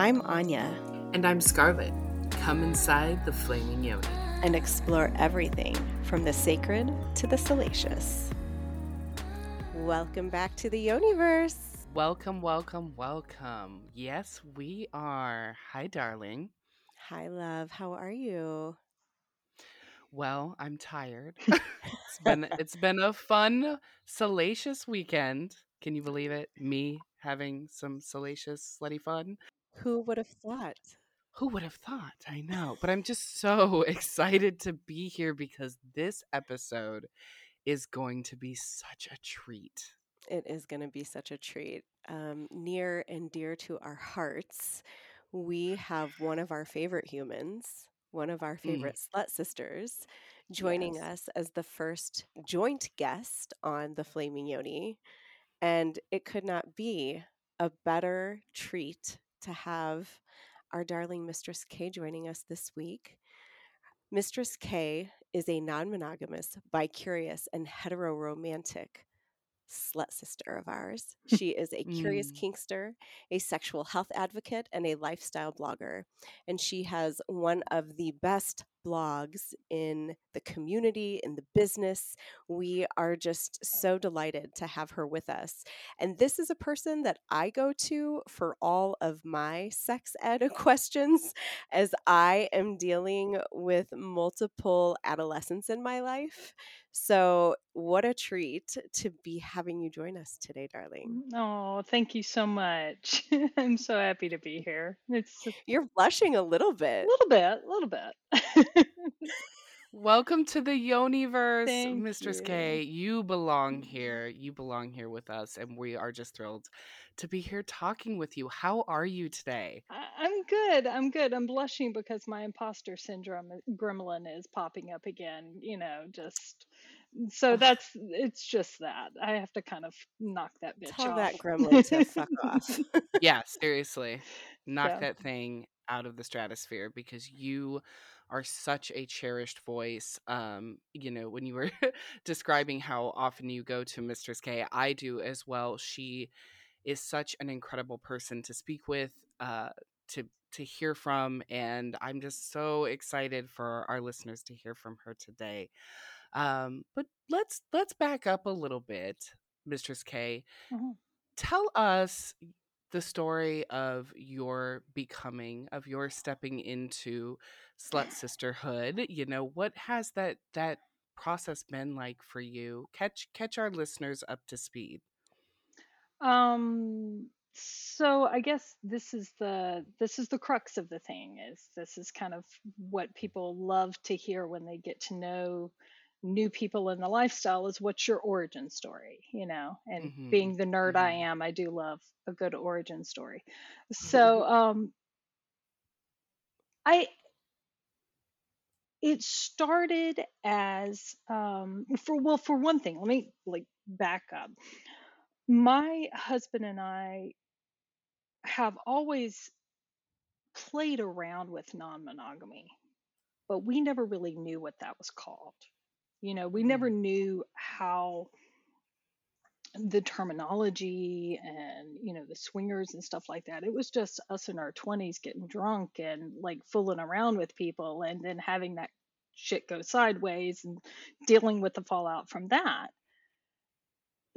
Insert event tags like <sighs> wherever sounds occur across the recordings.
I'm Anya. And I'm Scarlett. Come inside the Flaming Yoni and explore everything from the sacred to the salacious. Welcome back to the Yoniverse. Welcome, welcome, welcome. Yes, we are. Hi, darling. Hi, love. How are you? Well, I'm tired. <laughs> it's been it's been a fun, salacious weekend. Can you believe it? Me having some salacious, slutty fun. Who would have thought? Who would have thought? I know, but I'm just so <laughs> excited to be here because this episode is going to be such a treat. It is going to be such a treat. Um, near and dear to our hearts, we have one of our favorite humans, one of our mm. favorite mm. slut sisters, joining yes. us as the first joint guest on the Flaming Yoni. And it could not be a better treat to have our darling Mistress K joining us this week. Mistress K is a non monogamous, bi-curious, and heteroromantic slut sister of ours. <laughs> She is a curious mm. kinkster, a sexual health advocate, and a lifestyle blogger. And she has one of the best blogs in the community, in the business. We are just so delighted to have her with us. And this is a person that I go to for all of my sex ed <laughs> questions as I am dealing with multiple adolescents in my life. So, what a treat to be having you join us today, darling. Oh, thank you so much. <laughs> I'm so happy to be here. It's You're blushing a little bit. A little bit, a little bit. <laughs> Welcome to the Yoniverse, Thank Mistress you. K. You belong <laughs> here. You belong here with us, and we are just thrilled to be here talking with you. How are you today? I- am good. I'm good. I'm blushing because my imposter syndrome uh, gremlin is popping up again. You know, just so that's it's just that I have to kind of knock that bitch Tell off. that gremlin to fuck off. <laughs> yeah, seriously, knock so. that thing out of the stratosphere because you are such a cherished voice. Um, you know, when you were <laughs> describing how often you go to Mistress K, I do as well. She is such an incredible person to speak with, uh, to to hear from, and I'm just so excited for our listeners to hear from her today. Um, but let's let's back up a little bit, Mistress K. Mm-hmm. Tell us the story of your becoming, of your stepping into slut sisterhood. You know, what has that that process been like for you? Catch catch our listeners up to speed. Um so I guess this is the this is the crux of the thing is this is kind of what people love to hear when they get to know new people in the lifestyle is what's your origin story, you know? And mm-hmm. being the nerd mm-hmm. I am, I do love a good origin story. So, um, I, it started as, um, for, well, for one thing, let me like back up. My husband and I have always played around with non monogamy, but we never really knew what that was called. You know, we never mm-hmm. knew how the terminology and you know the swingers and stuff like that. It was just us in our 20s getting drunk and like fooling around with people and then having that shit go sideways and dealing with the fallout from that.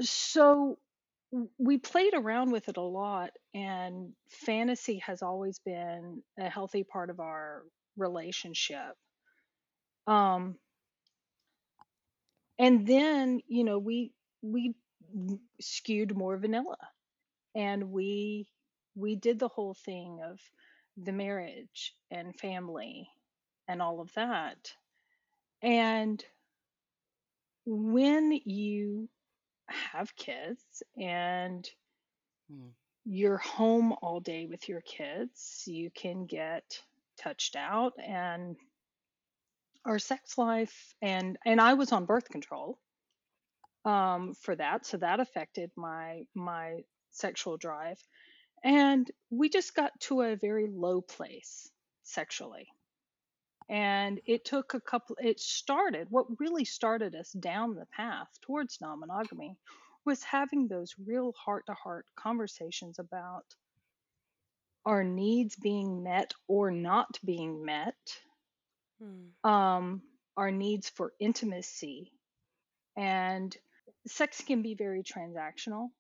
So we played around with it a lot and fantasy has always been a healthy part of our relationship. Um and then you know we we skewed more vanilla and we we did the whole thing of the marriage and family and all of that and when you have kids and mm. you're home all day with your kids you can get touched out and our sex life and and I was on birth control um, for that, so that affected my my sexual drive, and we just got to a very low place sexually. And it took a couple. It started. What really started us down the path towards non-monogamy was having those real heart-to-heart conversations about our needs being met or not being met, Mm. um, our needs for intimacy. And sex can be very transactional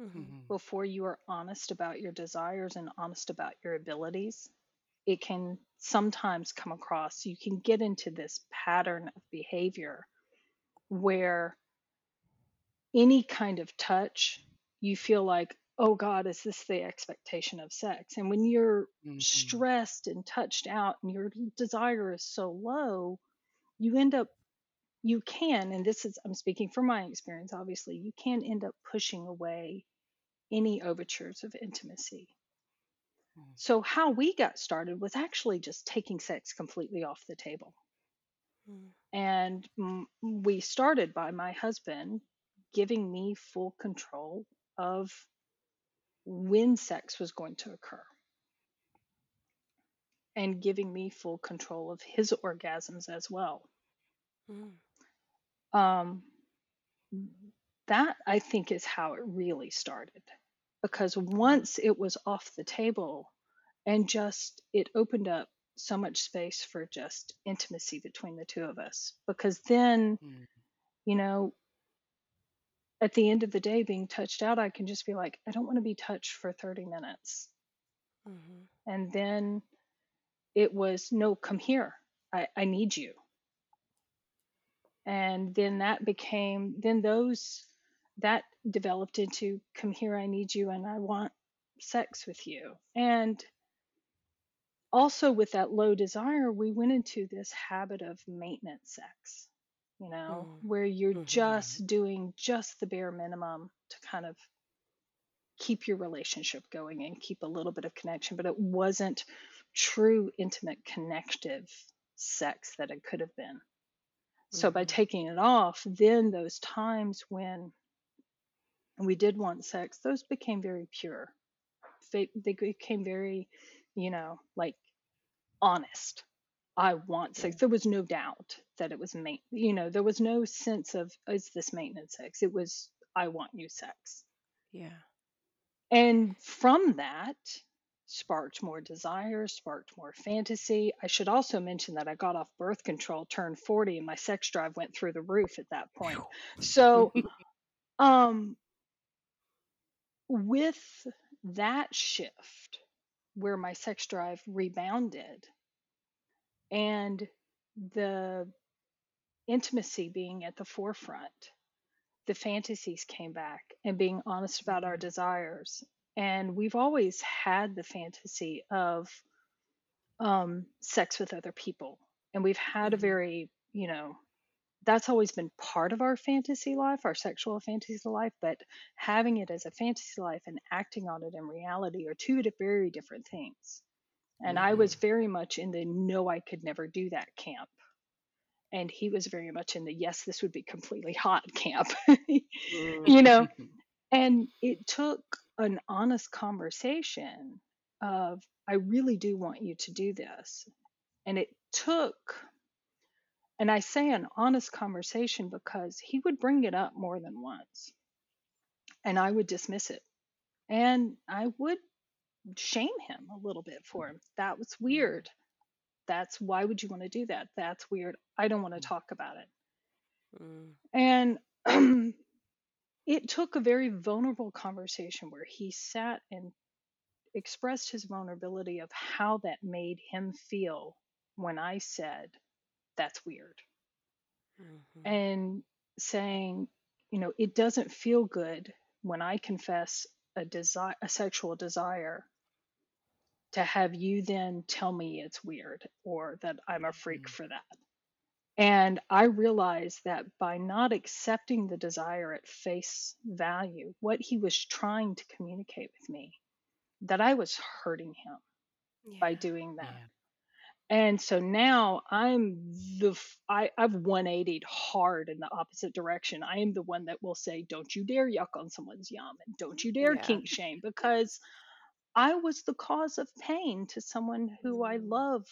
Mm-hmm. Mhm. before you are honest about your desires and honest about your abilities. It can sometimes come across, you can get into this pattern of behavior where any kind of touch, you feel like, oh God, is this the expectation of sex? And when you're Mhm. stressed and touched out and your desire is so low, you end up, you can, and this is, I'm speaking from my experience, obviously, you can end up pushing away any overtures of intimacy. Mm. So, how we got started was actually just taking sex completely off the table. Mm. And we started by my husband giving me full control of when sex was going to occur and giving me full control of his orgasms as well. Mm. Um, that I think is how it really started. Because once it was off the table and just it opened up so much space for just intimacy between the two of us. Because then, Mm. you know, at the end of the day, being touched out, I can just be like, I don't want to be touched for 30 minutes. Mm-hmm. And then it was, no, come here. I, I need you. And then that became, then those, that developed into, come here, I need you, and I want sex with you. And also with that low desire, we went into this habit of maintenance sex, you know, Mm. where you're Mhm. just doing just the bare minimum to kind of keep your relationship going and keep a little bit of connection, but it wasn't true, intimate, connective sex that it could have been. So by Mhm. taking it off, then those times when we did want sex, those became very pure. They, they became very, you know, like honest. I want sex. There was no doubt that it was main. You know, there was no sense of is this maintenance sex. It was I want you sex. Yeah. And from that sparked more desire, sparked more fantasy. I should also mention that I got off birth control, turned 40, and my sex drive went through the roof at that point. So, <laughs> um, with that shift where my sex drive rebounded and the intimacy being at the forefront, the fantasies came back and being honest about our Mhm. desires. And we've always had the fantasy of um, sex with other people. And we've had a Mhm. very, you know, that's always been part of our fantasy life, our sexual fantasy life, but having it as a fantasy life and acting on it in reality are two very different things. And I was Mhm. very much in the no, I could never do that camp. And he was very much in the yes, this would be completely hot <laughs> camp. you know, and it took an honest conversation of, I really do want you to do this. And it took, and I say an honest conversation because he would bring it up more than once. And I would dismiss it. And I would shame him a little bit for him. That was weird. That's why would you want to do that? That's weird. I don't want to talk about it. Mm. And it took a very vulnerable conversation where he sat and expressed his vulnerability of how that made him feel when I said, that's weird. Mhm. And saying, you know, it doesn't feel good when I confess a desire, a sexual desire, to have you then tell me it's weird or that I'm a freak Mhm. for that. And I realized that by not accepting the desire at face value, what he was trying to communicate with me, that I was hurting him by doing that. Yeah. And so now I'm the I've 180'd hard in the opposite direction. I am the one that will say, "Don't you dare yuck on someone's yum, and don't you dare Yeah. kink shame," because I was the cause of pain to someone who I Mm. love,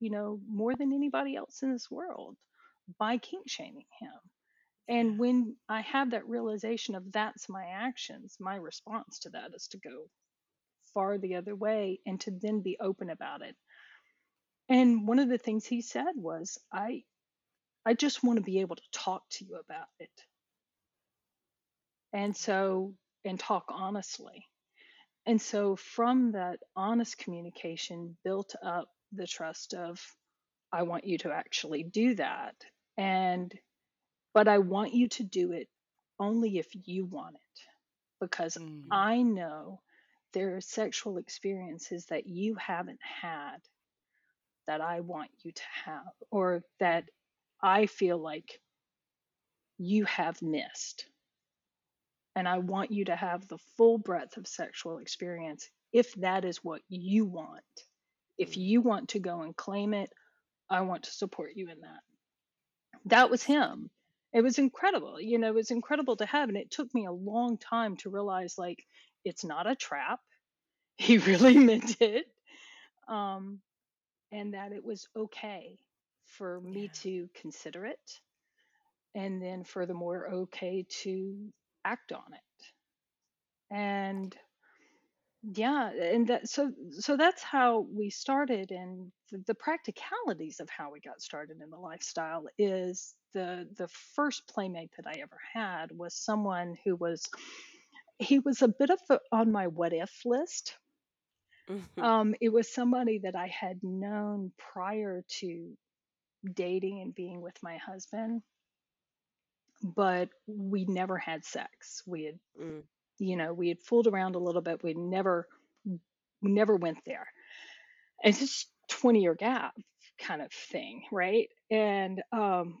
you know, more than anybody else in this world by kink shaming him. And when I have that realization of that's my actions, my response to that is to go far the other way and to then be open about it. And one of the things he said was, I I just want to be able to talk to you about it. And so and talk honestly. And so from that honest communication built up the trust of I want you to actually do that. And but I want you to do it only if you want it because Mm. I know there are sexual experiences that you haven't had that I want you to have, or that I feel like you have missed. And I want you to have the full breadth of sexual experience if that is what you want. If Mm. you want to go and claim it, I want to support you in that. That was him. It was incredible. You know, it was incredible to have. And it took me a long time to realize like, it's not a trap. <laughs> He really <laughs> meant it. Um, and that it was okay for me Yeah. to consider it. And then, furthermore, okay to act on it. And yeah, and that so so that's how we started, and the, the practicalities of how we got started in the lifestyle is the the first playmate that I ever had was someone who was he was a bit of a, on my what if list. Mhm. Um, it was somebody that I had known prior to dating and being with my husband, but we never had sex. We had, Mm. you know, we had fooled around a little bit. We never, we never went there. And it's just 20 year gap kind of thing, right? And um,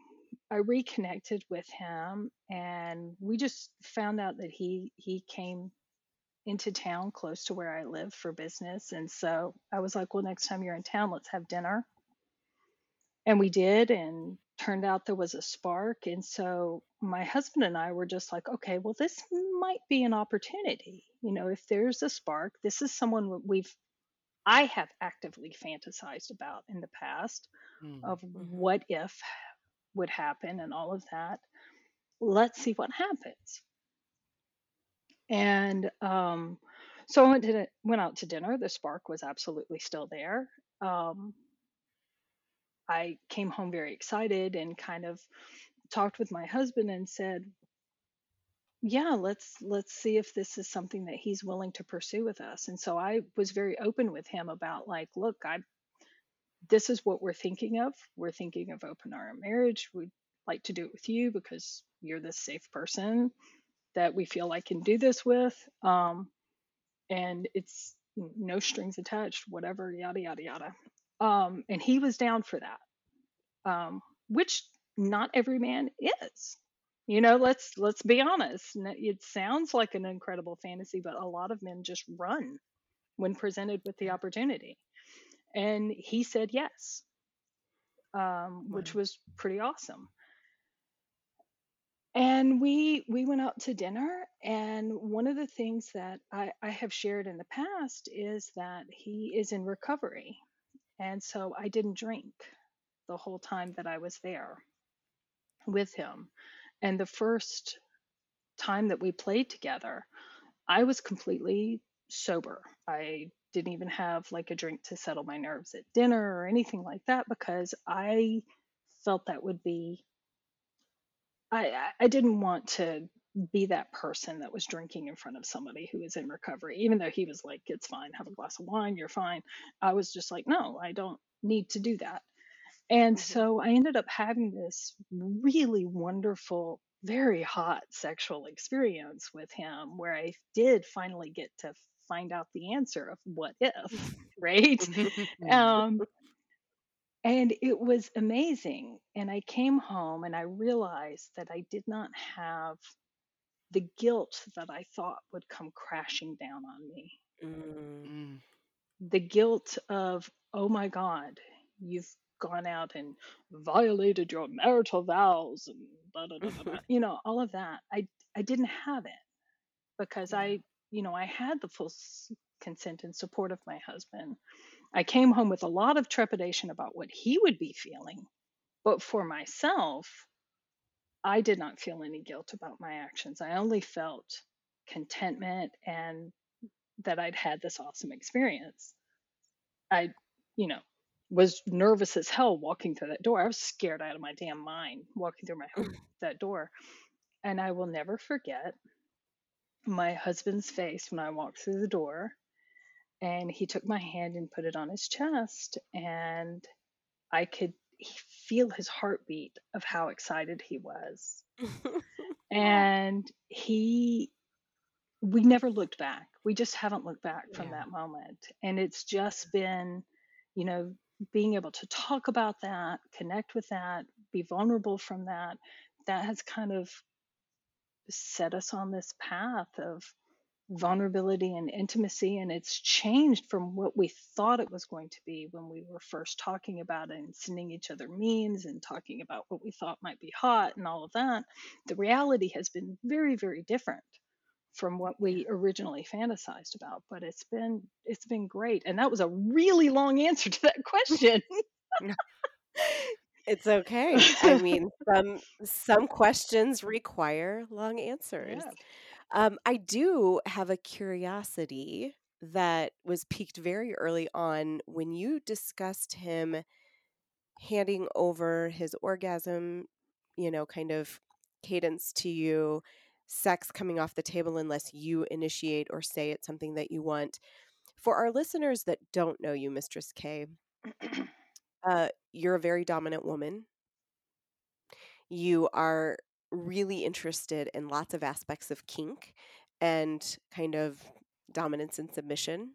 I reconnected with him, and we just found out that he he came into town close to where I live for business. And so I was like, well, next time you're in town, let's have dinner. And we did, and turned out there was a spark. And so my husband and I were just like, okay, well, this might be an opportunity. You know, if there's a spark, this is someone we've, I have actively fantasized about in the past Mm. of Mhm. what if would happen and all of that. Let's see what happens. And um, so I went to went out to dinner. The spark was absolutely still there. Um, I came home very excited and kind of talked with my husband and said, "Yeah, let's let's see if this is something that he's willing to pursue with us." And so I was very open with him about like, "Look, I this is what we're thinking of. We're thinking of open our marriage. We'd like to do it with you because you're the safe person that we feel like can do this with. Um, and it's no strings attached, whatever, yada yada yada. Um, and he was down for that, um, which not every man is. You know, let's let's be honest. It sounds like an incredible fantasy, but a lot of men just run when presented with the opportunity. And he said yes, um, which was pretty awesome. And we we went out to dinner, and one of the things that I, I have shared in the past is that he is in recovery, and so I didn't drink the whole time that I was there with him. And the first time that we played together, I was completely sober. I didn't even have like a drink to settle my nerves at dinner or anything like that because I felt that would be I I didn't want to be that person that was drinking in front of somebody who was in recovery, even though he was like, "It's fine, have a glass of wine, you're fine." I was just like, "No, I don't need to do that." And Mhm. so I ended up having this really wonderful, very hot sexual experience with him where I did finally get to find out the answer of what if, <laughs> <laughs> right? Um, and it was amazing. And I came home and I realized that I did not have the guilt that I thought would come crashing down on me. Mm. Mm. The guilt of, oh my God, you've gone out and violated your marital vows and blah, blah, blah, blah, blah. you know, all of that. I, I didn't have it because Yeah. I, you know, I had the full s- consent and support of my husband. I came home with a lot of trepidation about what he would be feeling. But for myself, I did not feel any guilt about my actions. I only felt contentment and that I'd had this awesome experience. I, you know, was nervous as hell walking through that door. I was scared out of my damn mind walking through my <laughs> that door. And I will never forget my husband's face when I walked through the door and he took my hand and put it on his chest and I could feel his heartbeat of how excited he was. <laughs> and he we never looked back. We just haven't looked back from Yeah. that moment. And it's just been, you know, being able to talk about that, connect with that, be vulnerable from that, that has kind of set us on this path of vulnerability and intimacy. And it's changed from what we thought it was going to be when we were first talking about it and sending each other memes and talking about what we thought might be hot and all of that. The reality has been very, very different from what we originally fantasized about but it's been it's been great and that was a really long answer to that question <laughs> It's okay. I mean, some some questions require long <laughs> answers. yeah Um, I do have a curiosity that was piqued very early on when you discussed him handing over his orgasm, you know, kind of cadence to you, sex coming off the table unless you initiate or say it's something that you want. For our listeners that don't know you, Mistress K, <clears throat> uh, you're a very dominant woman. You are really interested in lots of aspects of kink and kind of dominance and submission.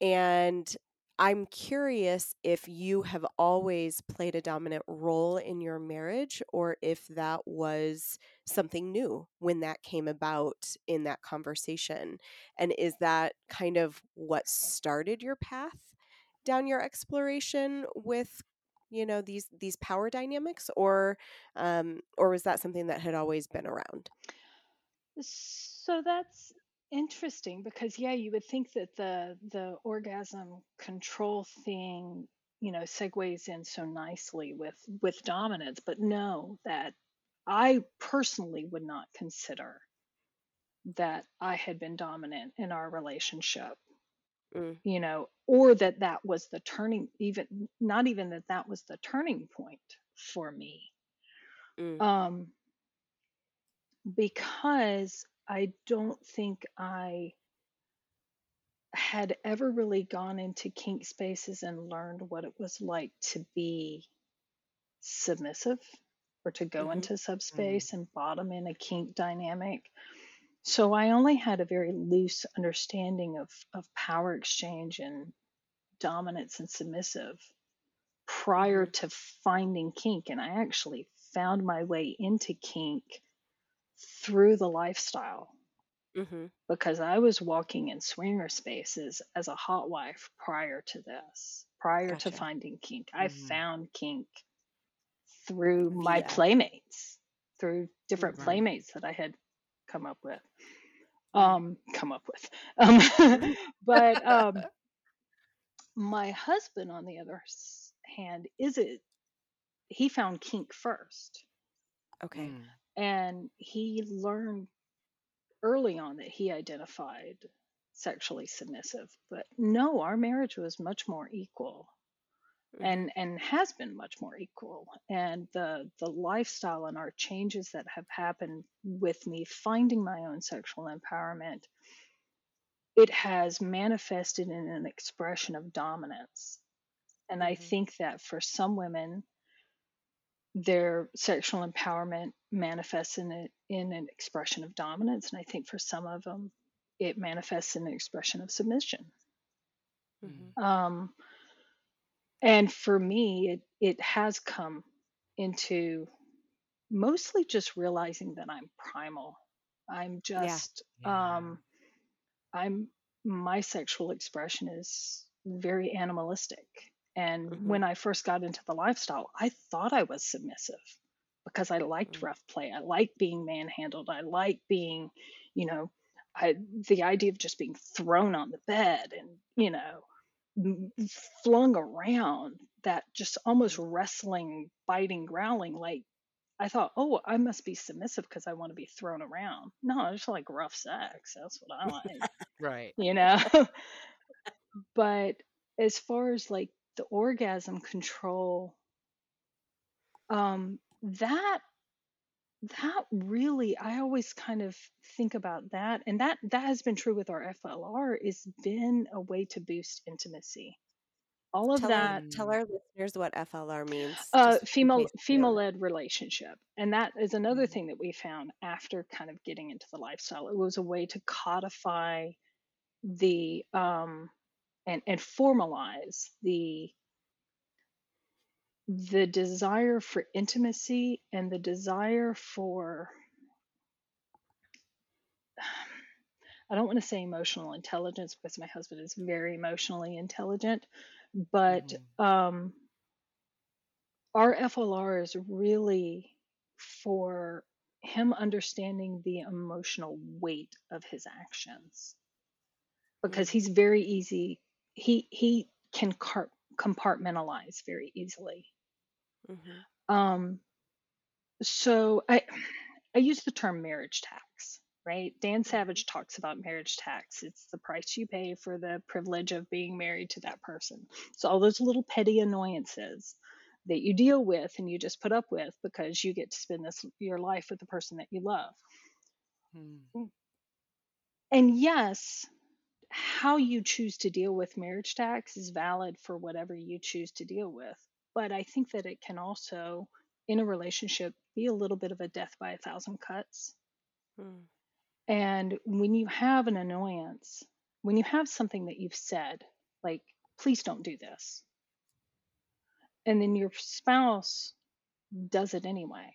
And I'm curious if you have always played a dominant role in your marriage or if that was something new when that came about in that conversation. And is that kind of what started your path down your exploration with you know these these power dynamics or um or was that something that had always been around? So that's interesting because yeah you would think that the the orgasm control thing you know segues in so nicely with with dominance but no that i personally would not consider that i had been dominant in our relationship mm, you know or that that was the turning even not even that that was the turning point for me mm, um because I don't think I had ever really gone into kink spaces and learned what it was like to be submissive or to go mhm, into Mm. subspace and bottom in a kink dynamic. So I only had a very loose understanding of, of power exchange and dominance and submissive prior to finding kink. And I actually found my way into kink through the lifestyle mhm. because I was walking in swinger spaces as a hot wife prior to this, prior to finding kink. I Mhm. found kink through my Via. playmates, through different Mhm. Right. playmates that I had come up with. Um, come up with. Um, <laughs> but um, my husband, on the other hand, is it? He found kink first, Okay. Mm. and he learned early on that he identified sexually submissive but no our marriage was much more equal. And and has been much more equal and the the lifestyle and our changes that have happened with me finding my own sexual empowerment it has manifested in an expression of dominance and i Mhm. think that for some women their sexual empowerment manifests in it in an expression of dominance and i think for some of them it manifests in an expression of submission Mhm. um, and for me it it has come into mostly just realizing that i'm primal i'm Yeah. just Yeah. um i'm my sexual expression is very animalistic and Mhm. when i first got into the lifestyle i thought i was submissive because i liked Mm. rough play i like being manhandled i like being you know I, the idea of just being thrown on the bed and you know flung around that just almost wrestling biting growling like I thought, oh, I must be submissive because I want to be thrown around. No, I just like rough sex. That's what I like. <laughs> right. You know? <laughs> but as far as like the orgasm control, um, that that really i always kind of think about that and that that has been true with our flr is been a way to boost intimacy all of Tell that our, tell our listeners what FLR means. uh female case they don't female led relationship and that is another Mhm. thing that we found after kind of getting into the lifestyle it was a way to codify the um and and formalize the the desire for intimacy and the desire for I don't want to say emotional intelligence because my husband is very emotionally intelligent, but Mhm. um, our FLR is really for him understanding the emotional weight of his actions because Mm. he's very easy. He he can car- compartmentalize very easily. Mhm. Um, so I <sighs> I use the term marriage tax, right? Dan Savage talks about marriage tax. It's the price you pay for the privilege of being married to that person. So all those little petty annoyances that you deal with and you just put up with because you get to spend this your life with the person that you love. Mm. And yes, how you choose to deal with marriage tax is valid for whatever you choose to deal with. But I think that it can also, in a relationship, be a little bit of a death by a thousand cuts. Mm. And when you have an annoyance, when you have something that you've said, like, please don't do this, and then your spouse does it anyway,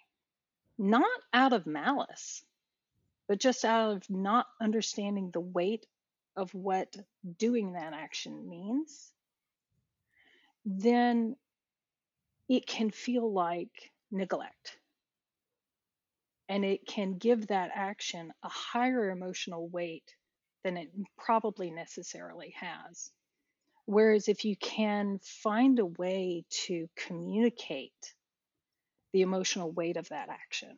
not out of malice, but just out of not understanding the weight of what doing that action means, then it can feel like neglect. And it can give that action a higher emotional weight than it probably necessarily has. Whereas if you can find a way to communicate the emotional weight of that action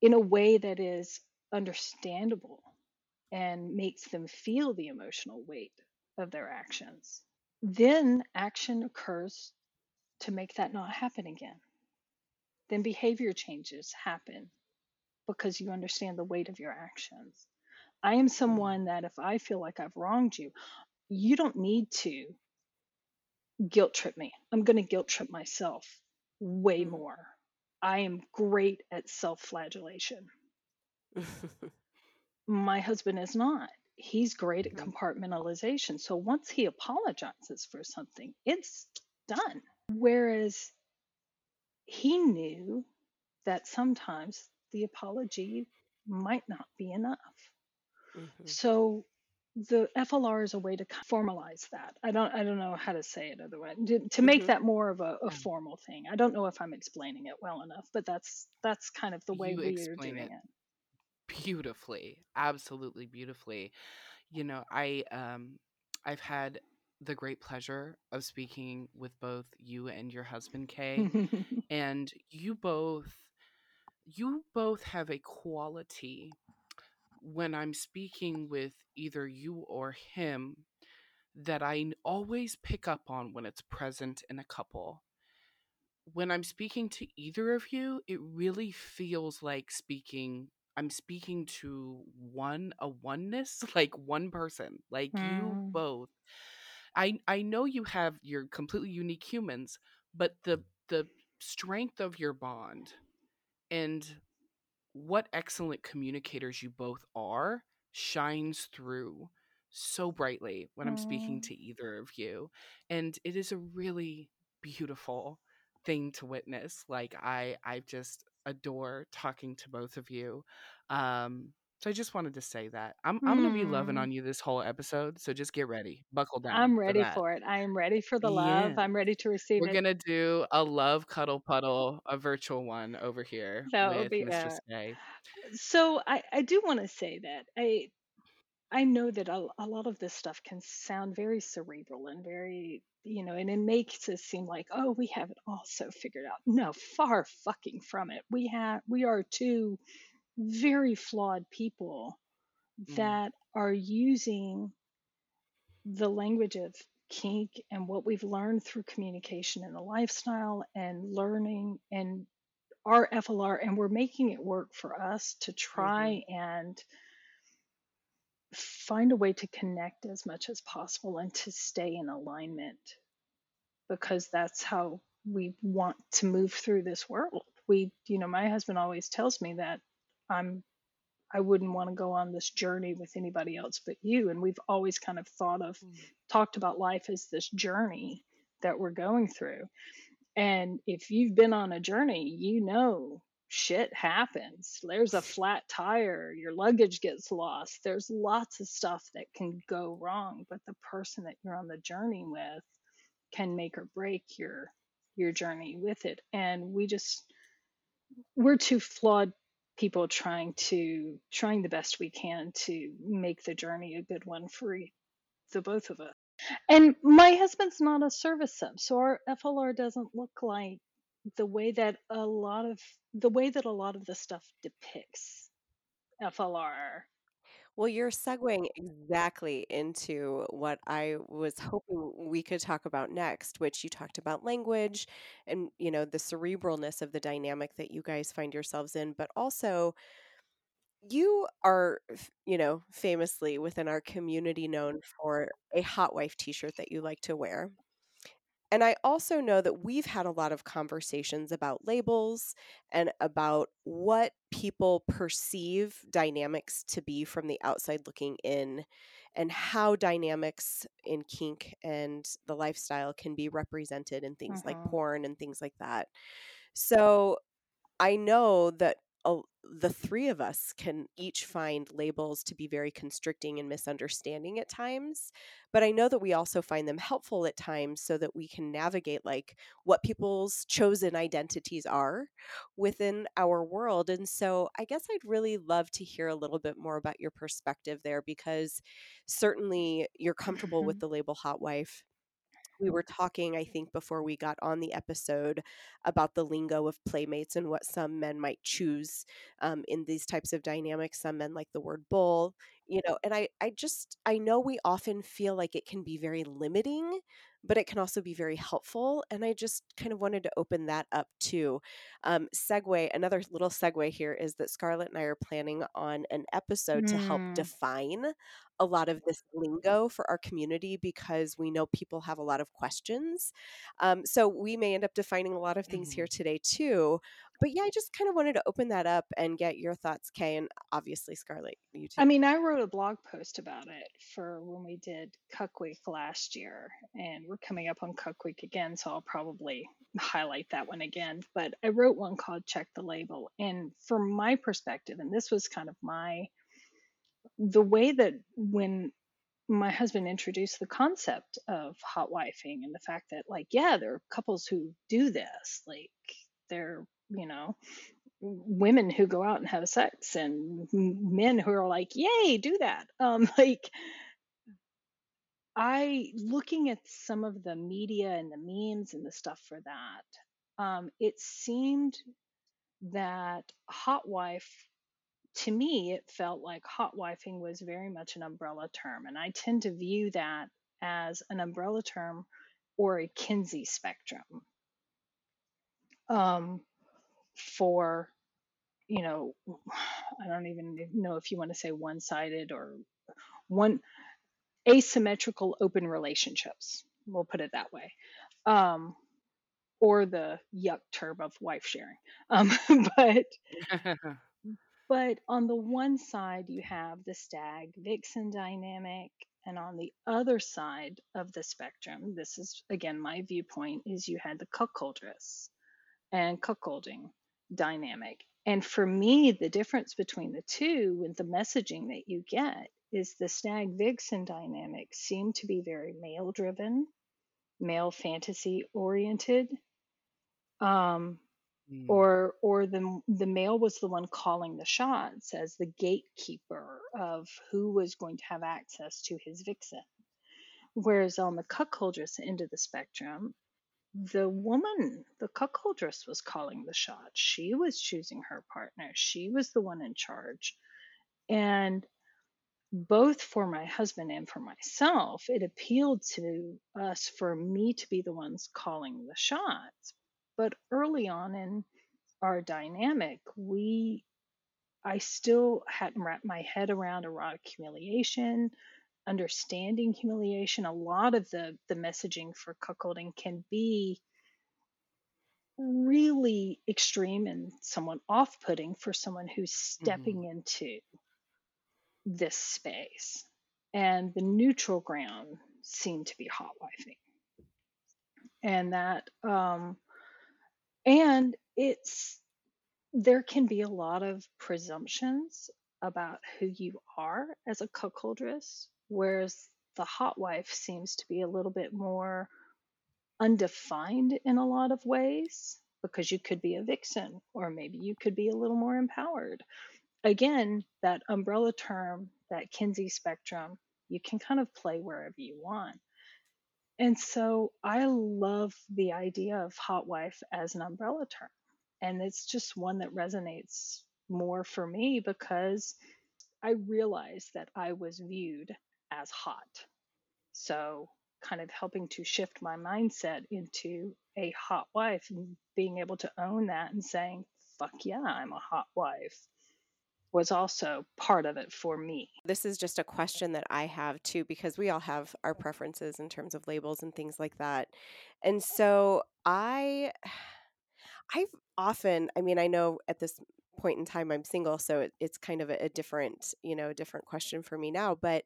in a way that is understandable and makes them feel the emotional weight of their actions, then action occurs to make that not happen again. Then behavior changes happen because you understand the weight of your actions. I am someone that if I feel like I've wronged you, you don't need to guilt trip me. I'm going to guilt trip myself way Mm. more. I am great at self flagellation. <laughs> My husband is not. He's great at Mhm. compartmentalization. So once he apologizes for something, it's done. Whereas he knew that sometimes the apology might not be enough. Mhm. So the FLR is a way to formalize that. I don't I don't know how to say it otherwise. To, to make Mhm. that more of a, a formal thing. I don't know if I'm explaining it well enough, but that's that's kind of the way You we are doing it it. Beautifully, absolutely beautifully. You know, I um I've had the great pleasure of speaking with both you and your husband K, <laughs> and you both you both have a quality when I'm speaking with either you or him that I always pick up on when it's present in a couple. When I'm speaking to either of you, it really feels like speaking I'm speaking to one a oneness, <laughs> like one person. Like you Mm, both. I I know you have your completely unique humans, but the the strength of your bond and what excellent communicators you both are shines through so brightly when I'm speaking mm, to either of you. And it is a really beautiful thing to witness. Like I I just adore talking to both of you. Um so I just wanted to say that. I'm I'm going to be loving mm. on you this whole episode, so just get ready. Buckle down I'm ready that. for it. I am ready for the love. Yeah. I'm ready to receive We're it. gonna do a love cuddle puddle, a virtual one over here That would be Mistress uh so I I do want to say that I I know that a, a lot of this stuff can sound very cerebral and very, you know, and it makes it seem like, oh, we have it all so figured out. No, far fucking from it. We have, we are two very flawed people Mm. that are using the language of kink and what we've learned through communication and the lifestyle and learning and our FLR, and we're making it work for us to hmm try and find a way to connect as much as possible and to stay in alignment because that's how we want to move through this world. We, you know, my husband always tells me that I'm I wouldn't want to go on this journey with anybody else but you and we've always kind of thought of Mm. talked about life as this journey that we're going through. And if you've been on a journey, you know shit happens. There's a flat tire, your luggage gets lost. There's lots of stuff that can go wrong, but the person that you're on the journey with can make or break your your journey with it. And we just we're two flawed people trying to trying the best we can to make the journey a good one for the both of us. And my husband's not a service sub, so our FLR doesn't look like the way that a lot of the way that a lot of the stuff depicts FLR. Well, you're segueing exactly into what I was hoping we could talk about next, which you talked about language and, you know, the cerebralness of the dynamic that you guys find yourselves in, but also you are, you know, famously within our community known for a hot wife t-shirt that you like to wear. And I also know that we've had a lot of conversations about labels and about what people perceive dynamics to be from the outside looking in, and how dynamics in kink and the lifestyle can be represented in things like hmm porn and things like that. So I know that a, the three of us can each find labels to be very constricting and misunderstanding at times, but I know that we also find them helpful at times so that we can navigate like what people's chosen identities are within our world. And so I guess I'd really love to hear a little bit more about your perspective there because certainly you're comfortable with <laughs> the label hot wife we were talking, I think, before we got on the episode about the lingo of playmates and what some men might choose um, in these types of dynamics. Some men like the word bull, you know, and I, I just, I know we often feel like it can be very limiting, but it can also be very helpful. And I just kind of wanted to open that up too. Um, segue, another little segue here is that Scarlett and I are planning on an episode to help Mm. define a lot of this lingo for our community because we know people have a lot of questions. Um, so we may end up defining a lot of things Mhm. here today too. But yeah, I just kind of wanted to open that up and get your thoughts, K, and obviously Scarlett, you too. I mean, I wrote a blog post about it for when we did Cuck Week last year, and we're coming up on Cuck Week again, so I'll probably highlight that one again. But I wrote one called Check the Label. And from my perspective, and this was kind of my, the way that when my husband introduced the concept of hot wifing and the fact that, like, yeah, there are couples who do this, like, they're, you know, women who go out and have sex and men who are like yay do that. <laughs> Um like i looking at some of the media and the memes and the stuff for that um it seemed that hot wife to me it felt like hot wifing was very much an umbrella term and i tend to view that as an umbrella term or a kinsey spectrum. Um for you know, I don't even know if you want to say one sided or one asymmetrical open relationships. We'll put it that way. Um, or the yuck term of wife sharing. Um, <laughs> but <laughs> but on the one side you have the stag vixen dynamic and on the other side of the spectrum this is again my viewpoint is you had the cuckoldress and cuckolding dynamic. And for me, the difference between the two and the messaging that you get is the stag vixen dynamic seem to be very male driven, male fantasy oriented. Um, mm. or or the the male was the one calling the shots as the gatekeeper of who was going to have access to his vixen. Whereas on the cuckoldress end of the spectrum, the woman, the cuckoldress, was calling the shots. She was choosing her partner. She was the one in charge. And both for my husband and for myself, it appealed to us for me to be the ones calling the shots. But early on in our dynamic, we I still hadn't wrapped my head around erotic humiliation, understanding humiliation. A lot of the the messaging for cuckolding can be really extreme and somewhat off-putting for someone who's stepping mm-hmm. into this space. And the neutral ground seemed to be hot wifing. And that, um, and it's, there can be a lot of presumptions about who you are as a cuckoldress, whereas the hot wife seems to be a little bit more undefined in a lot of ways because you could be a vixen or maybe you could be a little more empowered again, that umbrella term, that Kinsey spectrum, you can kind of play wherever you want. And so I love the idea of hot wife as an umbrella term. And it's just one that resonates more for me because I realized that I was viewed as hot. So, kind of helping to shift my mindset into a hot wife and being able to own that and saying, fuck yeah, I'm a hot wife was also part of it for me. This is just a question that I have too, because we all have our preferences in terms of labels and things like that. And so I, I've often, I mean, I know at this point in time I'm single, so it, it's kind of a, a different, you know, different question for me now. But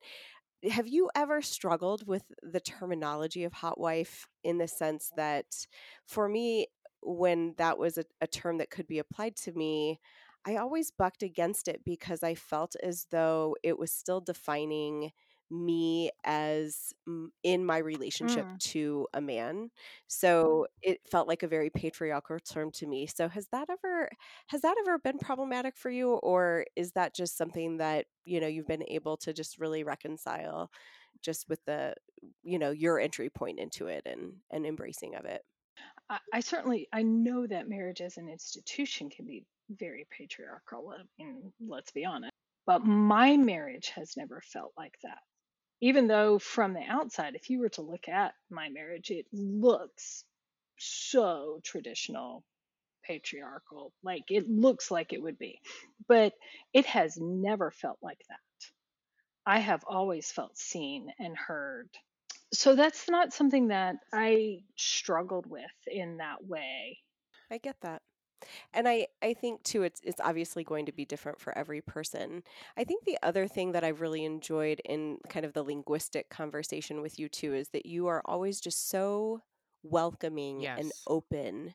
have you ever struggled with the terminology of hot wife in the sense that for me, when that was a, a term that could be applied to me, I always bucked against it because I felt as though it was still defining me as in my relationship mm. to a man. So it felt like a very patriarchal term to me. So has that ever has that ever been problematic for you or is that just something that, you know, you've been able to just really reconcile just with the you know, your entry point into it and and embracing of it? I, I certainly I know that marriage as an institution can be very patriarchal. I mean, let's be honest. But my marriage has never felt like that. Even though from the outside, if you were to look at my marriage, it looks so traditional, patriarchal. Like it looks like it would be. But it has never felt like that. I have always felt seen and heard. So that's not something that I struggled with in that way. I get that. And I, I think too it's it's obviously going to be different for every person. I think the other thing that I've really enjoyed in kind of the linguistic conversation with you too is that you are always just so welcoming and open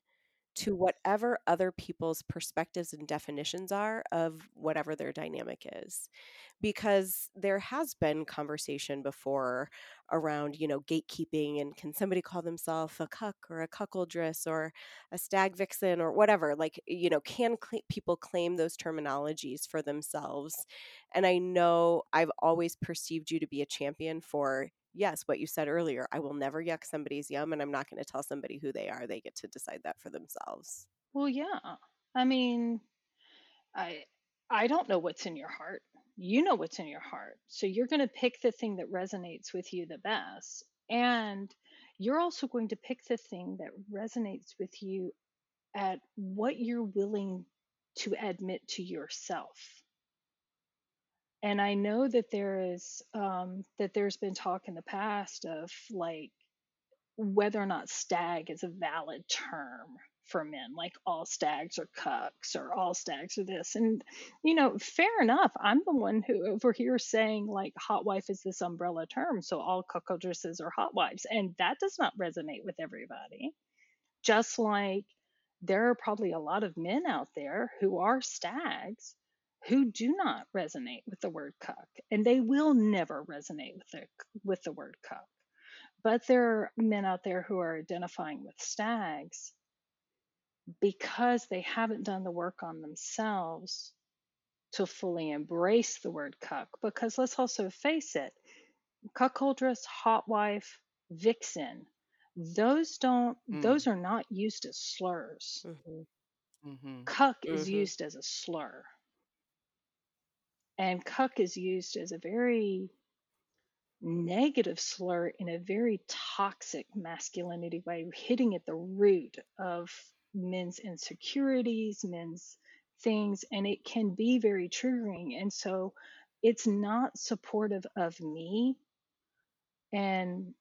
to whatever other people's perspectives and definitions are of whatever their dynamic is because there has been conversation before around you know gatekeeping and can somebody call themselves a cuck or a cuckoldress or a stag vixen or whatever like you know can cl- people claim those terminologies for themselves. And i know i've always perceived you to be a champion for yes, what you said earlier, I will never yuck somebody's yum and I'm not going to tell somebody who they are. They get to decide that for themselves. Well, yeah. I mean, I I don't know what's in your heart. You know what's in your heart. So you're going to pick the thing that resonates with you the best. And you're also going to pick the thing that resonates with you at what you're willing to admit to yourself and I know that there is um, that there's been talk in the past of like whether or not stag is a valid term for men, like all stags are cucks or all stags are this. And, you know, fair enough. I'm the one who over here saying like hot wife is this umbrella term. So all cuckoldresses are hot wives. And that does not resonate with everybody. Just like there are probably a lot of men out there who are stags who do not resonate with the word cuck, and they will never resonate with the with the word cuck. But there are men out there who are identifying with stags because they haven't done the work on themselves to fully embrace the word cuck. Because let's also face it, cuckoldress, hot wife, vixen, those don't Mm. those are not used as slurs. Mhm. Mm-hmm. Cuck is Mhm. used as a slur. And cuck is used as a very negative slur in a very toxic masculinity way, hitting at the root of men's insecurities, men's things, and it can be very triggering. And so it's not supportive of me and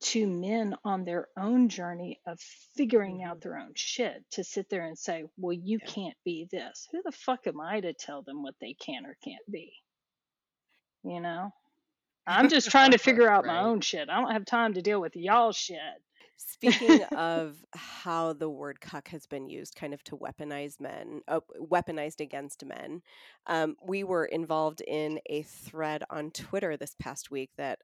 to men on their own journey of figuring out Mhm. their own shit to sit there and say, well, you Yeah. can't be this. Who the fuck am I to tell them what they can or can't be? You know? I'm just <laughs> trying to figure out my own shit. I don't have time to deal with y'all shit. Speaking <laughs> of how the word cuck has been used kind of to weaponize men, uh, weaponized against men, um, we were involved in a thread on Twitter this past week that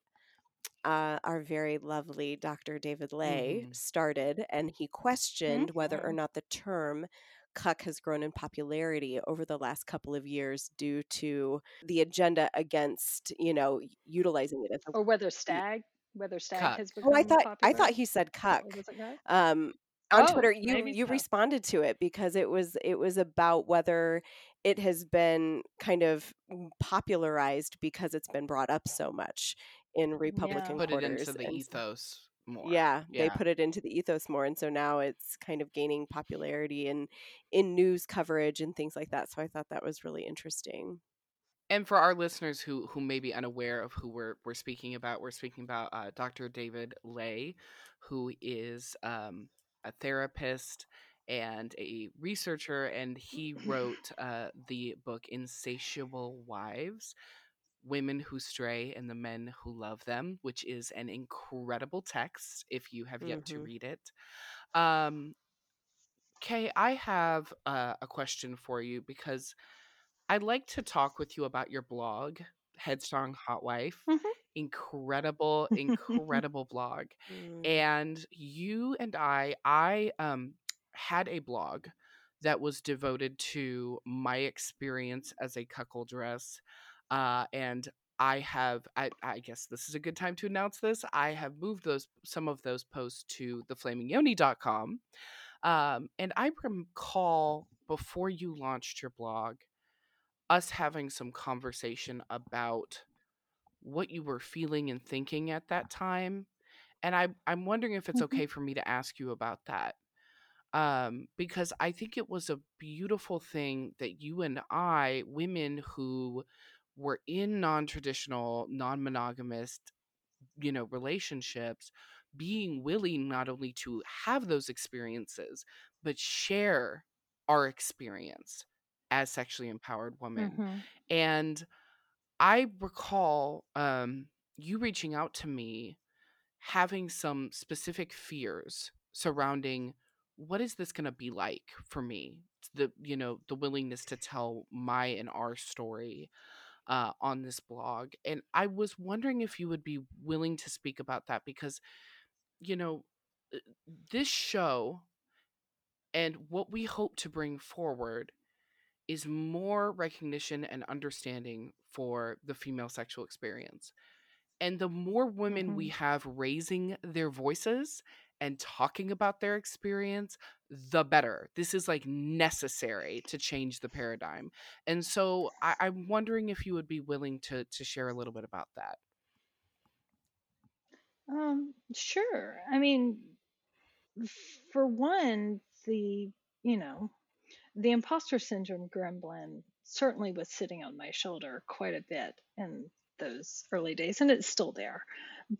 uh, our very lovely Dr. David Ley Mhm. started, and he questioned whether or Mhm. not the term cuck has grown in popularity over the last couple of years due to the agenda against, you know, utilizing it as a Or whether stag, whether stag Cuck. has Oh, I become thought I thought he said cuck. was it? Um, on Oh, Twitter, you you so. responded to it because it was it was about whether it has been kind of mm, popularized because it's been brought up so much in Yeah. Republican Put it into quarters, the and ethos more. yeah, they put it into the ethos more, and so now it's kind of gaining popularity in in news coverage and things like that. So I thought that was really interesting. And for our listeners who who may be unaware of who we're we're speaking about, we're speaking about uh, Dr. David Ley, who is um, a therapist and a researcher, and he <laughs> wrote uh, the book "Insatiable Wives: Women Who Stray and the Men Who Love Them," which is an incredible text. If you have yet to hmm read it, um, K, I have uh, a question for you because I'd like to talk with you about your blog, Headstrong Hot Wife. Mhm. Incredible, <laughs> incredible blog. Mm. And you and I, I um had a blog that was devoted to my experience as a cuckoldress. Uh, and I have, I, I guess this is a good time to announce this. I have moved those some of those posts to theflamingyoni.com. Um, and I recall before you launched your blog, us having some conversation about what you were feeling and thinking at that time. And I, I'm wondering if it's Mhm. okay for me to ask you about that. Um, because I think it was a beautiful thing that you and I, women who were in non traditional, non monogamous, you know, relationships, being willing not only to have those experiences, but share our experience as sexually empowered women. Mhm. And I recall um, you reaching out to me having some specific fears surrounding what is this going to be like for me the you know the willingness to tell my and our story uh, on this blog and i was wondering if you would be willing to speak about that because you know uh, this show and what we hope to bring forward is more recognition and understanding for the female sexual experience. And the more women we Mhm. have raising their voices and talking about their experience, the better. This is like necessary to change the paradigm. And so I, I'm wondering if you would be willing to to share a little bit about that. Um, sure. I mean, for one, the, you know, the imposter syndrome gremlin certainly was sitting on my shoulder quite a bit in those early days, and it's still there.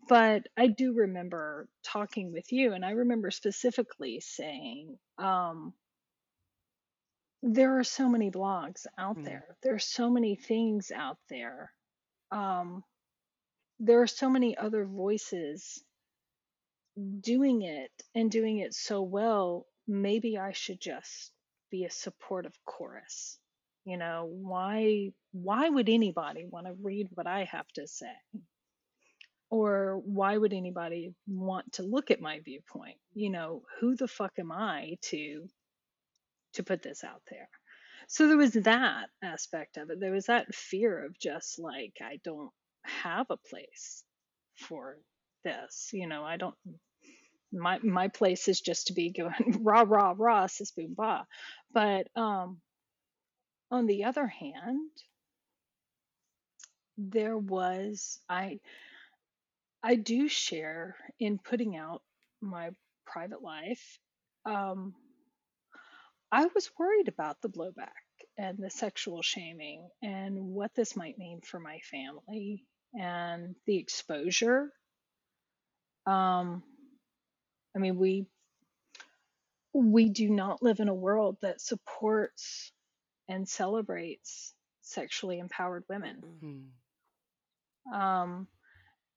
But I do remember talking with you, and I remember specifically saying, um, there are so many blogs out Mm. there, there are so many things out there. Um, there are so many other voices doing it and doing it so well, maybe I should just be a supportive chorus. You know, why why would anybody want to read what I have to say? Or why would anybody want to look at my viewpoint? You know, who the fuck am I to to put this out there. So there was that aspect of it. There was that fear of just like, I don't have a place for this. You know, I don't my my place is just to be going <laughs> rah rah rah sis boom bah. But um on the other hand, there was I I do share in putting out my private life. Um, I was worried about the blowback and the sexual shaming and what this might mean for my family and the exposure. Um, I mean, we we do not live in a world that supports and celebrates sexually empowered women. Mm. Um,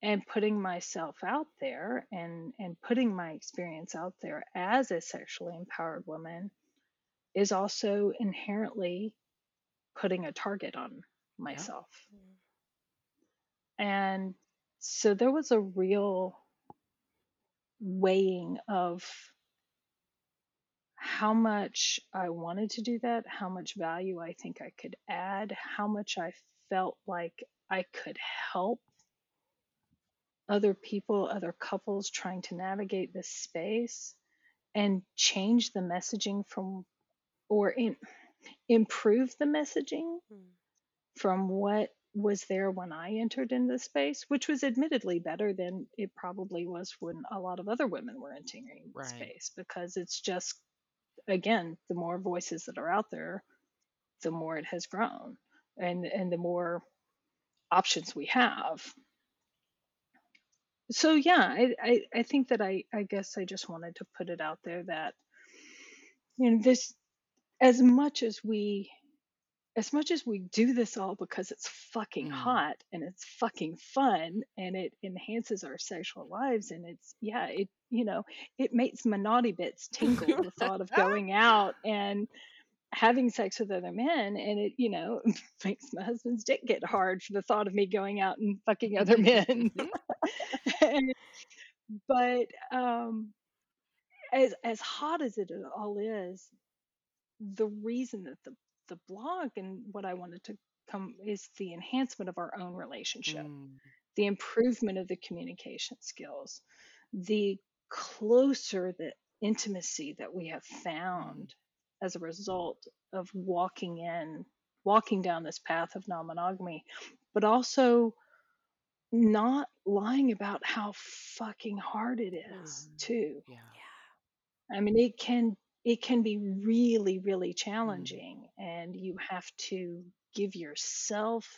and putting myself out there and and putting my experience out there as a sexually empowered woman is also inherently putting a target on myself. Mm. And so there was a real weighing of how much I wanted to do that, how much value I think I could add, how much I felt like I could help other people, other couples trying to navigate this space and change the messaging from or in, improve the messaging Mm. from what was there when I entered in this space, which was admittedly better than it probably was when a lot of other women were entering the space because it's just again, the more voices that are out there, the more it has grown and and the more options we have. So yeah, I, I, I think that I, I guess I just wanted to put it out there that you know this as much as we as much as we do this all because it's fucking Mm. hot and it's fucking fun and it enhances our sexual lives and it's yeah it you know it makes my naughty bits tingle the <laughs> thought of going out and having sex with other men and it you know <laughs> makes my husband's dick get hard for the thought of me going out and fucking other men <laughs> And- <laughs> but um as as hot as it all is the reason that the the blog and what I wanted to come is the enhancement of our own relationship, Mm. the improvement of the communication skills, the closer the intimacy that we have Mm. found as a result of walking in, walking down this path of non monogamy, but also not lying about how fucking hard it is, Mhm. too. Yeah. Yeah. I mean, it can it can be really, really challenging, and you have to give yourself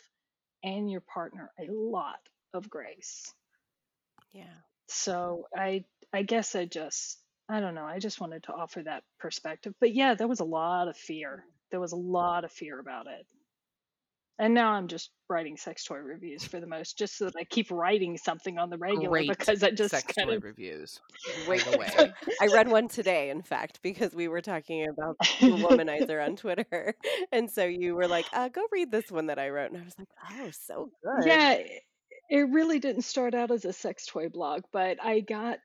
and your partner a lot of grace. Yeah. So I I guess I just I don't know, I just wanted to offer that perspective. But yeah, there was a lot of fear. There was a lot of fear about it. And now I'm just writing sex toy reviews for the most, just so that I keep writing something on the regular Great because I just sex kind toy of reviews, Wait, the <laughs> way. I read one today, in fact, because we were talking about the womanizer on <laughs> Twitter. <laughs> And so you were like, uh, go read this one that I wrote. And I was like, oh, so good. Yeah, it really didn't start out as a sex toy blog, but I got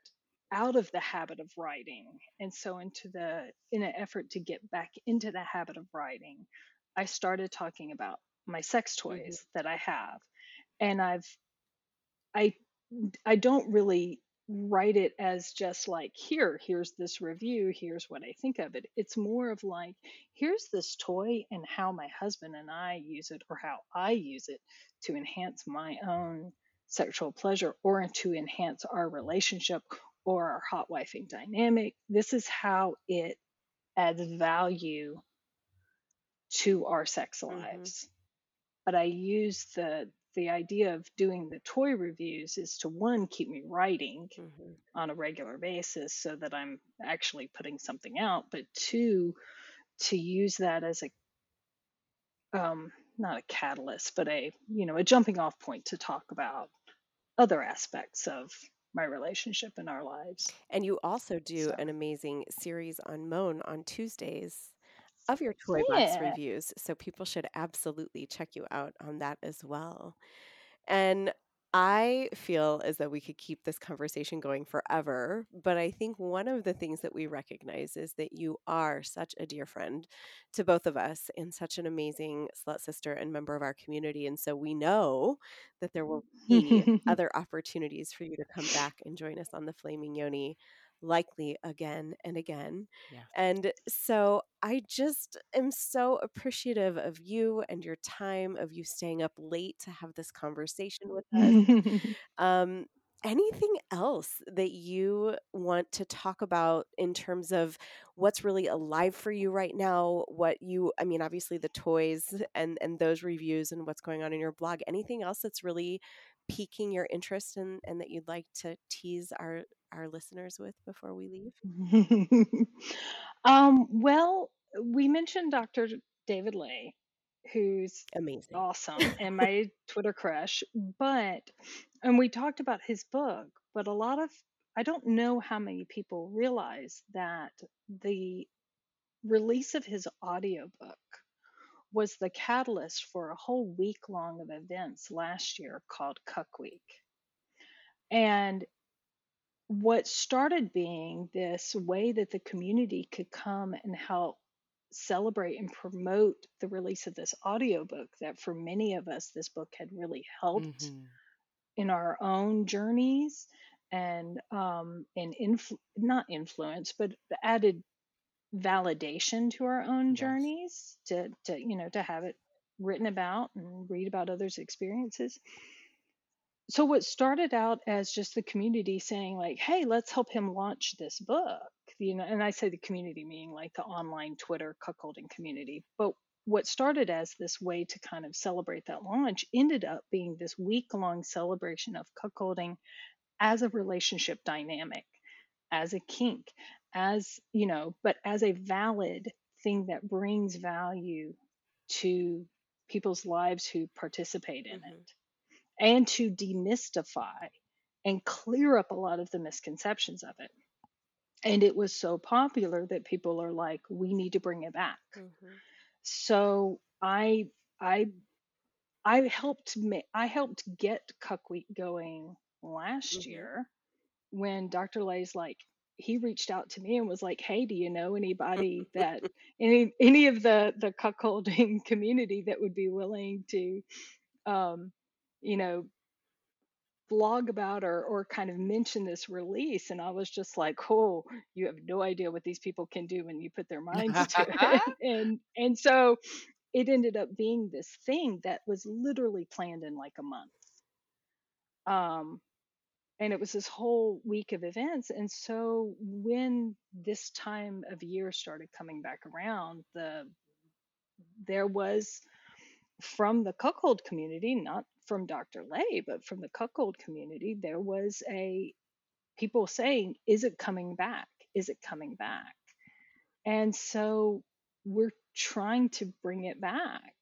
out of the habit of writing. And so into the in an effort to get back into the habit of writing, I started talking about my sex hmm toys that I have. And I've I I don't really write it as just like here here's this review here's what i think of it it's more of like here's this toy and how my husband and i use it or how i use it to enhance my own sexual pleasure or to enhance our relationship or our hot wifing dynamic this is how it adds value to our sex hmm lives. But I use the the idea of doing the toy reviews is to one keep me writing hmm on a regular basis so that I'm actually putting something out, but two to use that as a um not a catalyst, but a you know a jumping off point to talk about other aspects of my relationship in our lives. And you also do So an amazing series on Moan on Tuesdays of your toy box reviews. So people should absolutely check you out on that as well. And I feel as though we could keep this conversation going forever, but I think one of the things that we recognize is that you are such a dear friend to both of us and such an amazing slut sister and member of our community. And so we know that there will be <laughs> other opportunities for you to come back and join us on the Flaming Yoni likely again and again. Yeah. And so I just am so appreciative of you and your time, of you staying up late to have this conversation with us. <laughs> um, anything else that you want to talk about in terms of what's really alive for you right now what you i mean obviously the toys and and those reviews and what's going on in your blog anything else that's really piquing your interest in and that you'd like to tease our our listeners with before we leave? <laughs> um, well, we mentioned Dr. David Ley, who's amazing, awesome, and <laughs> my Twitter crush. But, and we talked about his book, but a lot of, I don't know how many people realize that the release of his audiobook was the catalyst for a whole week long of events last year called Cuck Week. And what started being this way that the community could come and help celebrate and promote the release of this audiobook that for many of us this book had really helped mm-hmm. in our own journeys and um and influ- not influence but added validation to our own yes. journeys to to you know to have it written about and read about others experiences so what started out as just the community saying like hey let's help him launch this book you know and i say the community meaning like the online twitter cuckolding community but what started as this way to kind of celebrate that launch ended up being this week long celebration of cuckolding as a relationship dynamic as a kink as you know but as a valid thing that brings value to people's lives who participate in mm-hmm. it and to demystify and clear up a lot of the misconceptions of it. And it was so popular that people are like, we need to bring it back. Mm-hmm. So I I I helped ma- I helped get Cuck Week going last mm-hmm. year when Dr. Ley's like he reached out to me and was like, "Hey, do you know anybody that <laughs> any any of the the cuckolding <laughs> community that would be willing to um, you know, blog about or or kind of mention this release and I was just like, "Oh, you have no idea what these people can do when you put their minds to it." <laughs> <laughs> and and so it ended up being this thing that was literally planned in like a month. Um and it was this whole week of events and so when this time of year started coming back around, the there was from the cuckold community, not from Dr. Ley, but from the cuckold community, there was a people saying, Is it coming back? Is it coming back? And so we're trying to bring it back.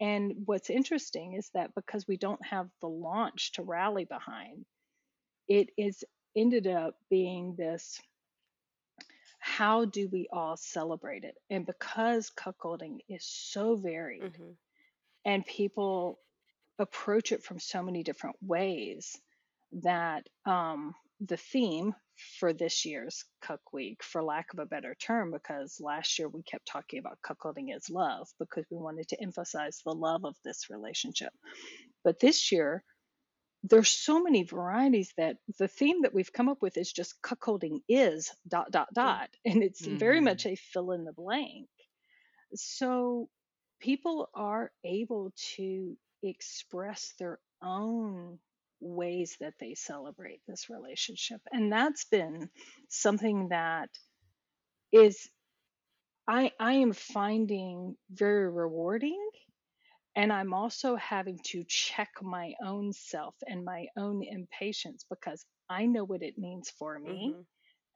And what's interesting is that because we don't have the launch to rally behind, it is ended up being this how do we all celebrate it? And because cuckolding is so varied, mm-hmm and people approach it from so many different ways that um, the theme for this year's Cuck Week, for lack of a better term, because last year we kept talking about cuckolding as love because we wanted to emphasize the love of this relationship. But this year, there's so many varieties that the theme that we've come up with is just cuckolding is dot dot dot, and it's mm-hmm. very much a fill in the blank. So people are able to express their own ways that they celebrate this relationship. And that's been something that is I I am finding very rewarding and I'm also having to check my own self and my own impatience because I know what it means for me mm-hmm.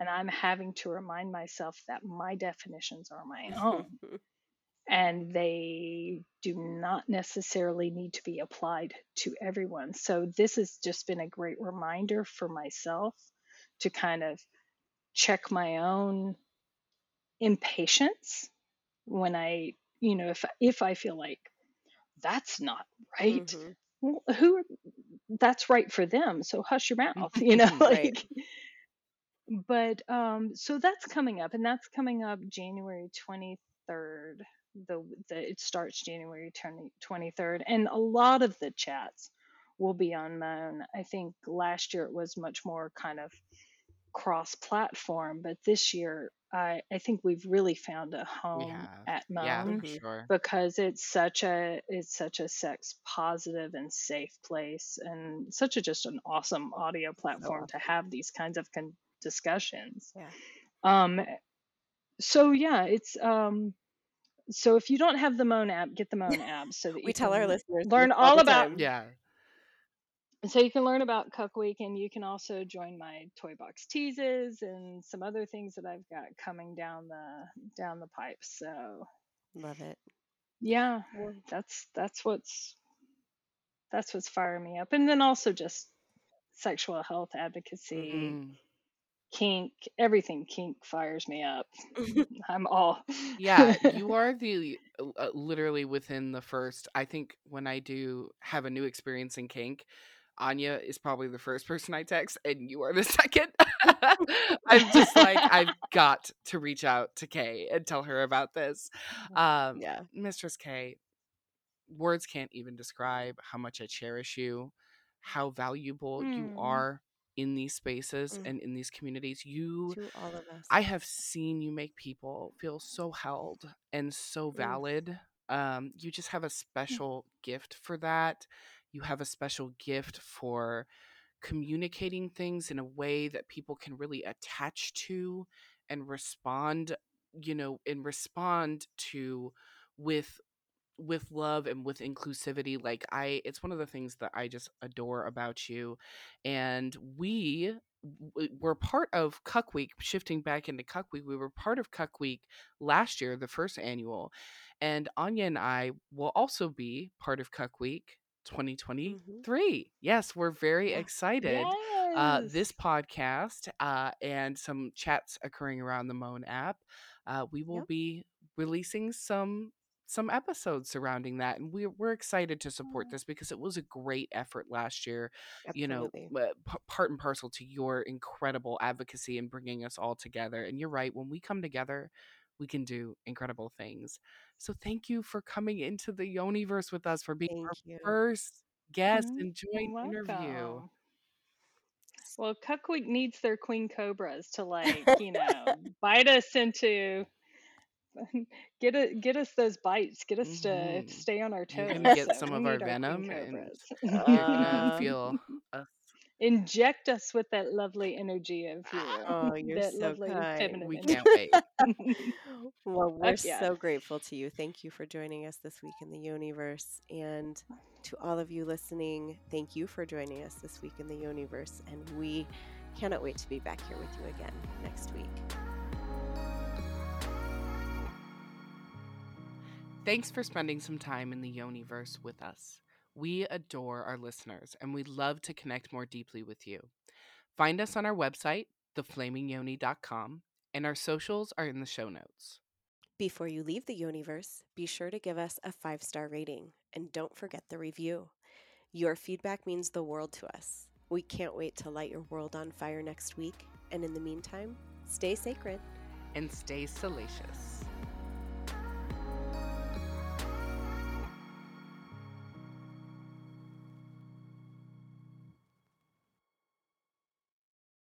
and I'm having to remind myself that my definitions are my <laughs> own and they do not necessarily need to be applied to everyone. So, this has just been a great reminder for myself to kind of check my own impatience when I, you know, if if I feel like that's not right, mm-hmm. well, who that's right for them so hush your mouth <laughs> you know like but um so that's coming up and that's coming up january 23rd the, the it starts january 20, 23rd and a lot of the chats will be on moan i think last year it was much more kind of cross platform but this year I, I think we've really found a home at Moan Yeah, sure. because it's such a it's such a sex positive and safe place and such a just an awesome audio platform to have these kinds of con- discussions. Yeah. Um so yeah, it's um so if you don't have the Moan app, get the Moan <laughs> app so that you We tell our listeners learn all all about. Yeah. so you can learn about Cuck Week and you can also join my toy box teases and some other things that I've got coming down the down the pipe. So Love it. yeah, that's that's what's that's what's firing me up. And then also just sexual health advocacy, Mhm. Kink, everything kink fires me up. <laughs> I'm all Yeah, <laughs> you are the uh, literally within the first. I think when I do have a new experience in kink, Anya is probably the first person I text, and you are the <laughs> second. I'm just like, I've got to reach out to K and tell her about this. Um, Yeah. Mistress K, words can't even describe how much I cherish you, how valuable you Mm. are in these spaces Mm. and in these communities. You To all of us. I have seen you make people feel so held and so Mm. valid. Um, you just have a special gift for that. You have a special gift for communicating things in a way that people can really attach to and respond, you know, and respond to with with love and with inclusivity like i it's one of the things that i just adore about you and we were part of cuck week shifting back into cuck week we were part of cuck week last year the first annual and anya and i will also be part of cuck week 2023 yes we're very excited uh, this podcast uh, and some chats occurring around the moan app uh, we will Yep. be releasing some some episodes surrounding that and we're, we're excited to support this because it was a great effort last year you know uh, p- part and parcel to your incredible advocacy and bringing us all together and you're right when we come together we can do incredible things. So thank you for coming into the yoniverse with us for being Thank our you. first guest Mm, and joint interview. Well, Cuck needs their queen cobras to like, you know, <laughs> bite us into <laughs> get it get us those bites, get us to Mhm. stay on our you're toes. gonna get So some of our need our venom and you're gonna feel us Inject us with that lovely energy of you, oh, <laughs> you're that so lovely kind. feminine we can't wait <laughs> Well, we're yeah. so grateful to you. Thank you for joining us this week in the Yoniverse. And to all of you listening, thank you for joining us this week in the Yoniverse. And we cannot wait to be back here with you again next week. Thanks for spending some time in the Yoniverse with us. We adore our listeners and we'd love to connect more deeply with you. Find us on our website, theflamingyoni.com, and our socials are in the show notes. Before you leave the Yoniverse, be sure to give us a five star rating and don't forget the review. Your feedback means the world to us. We can't wait to light your world on fire next week. And in the meantime, stay sacred. And stay salacious.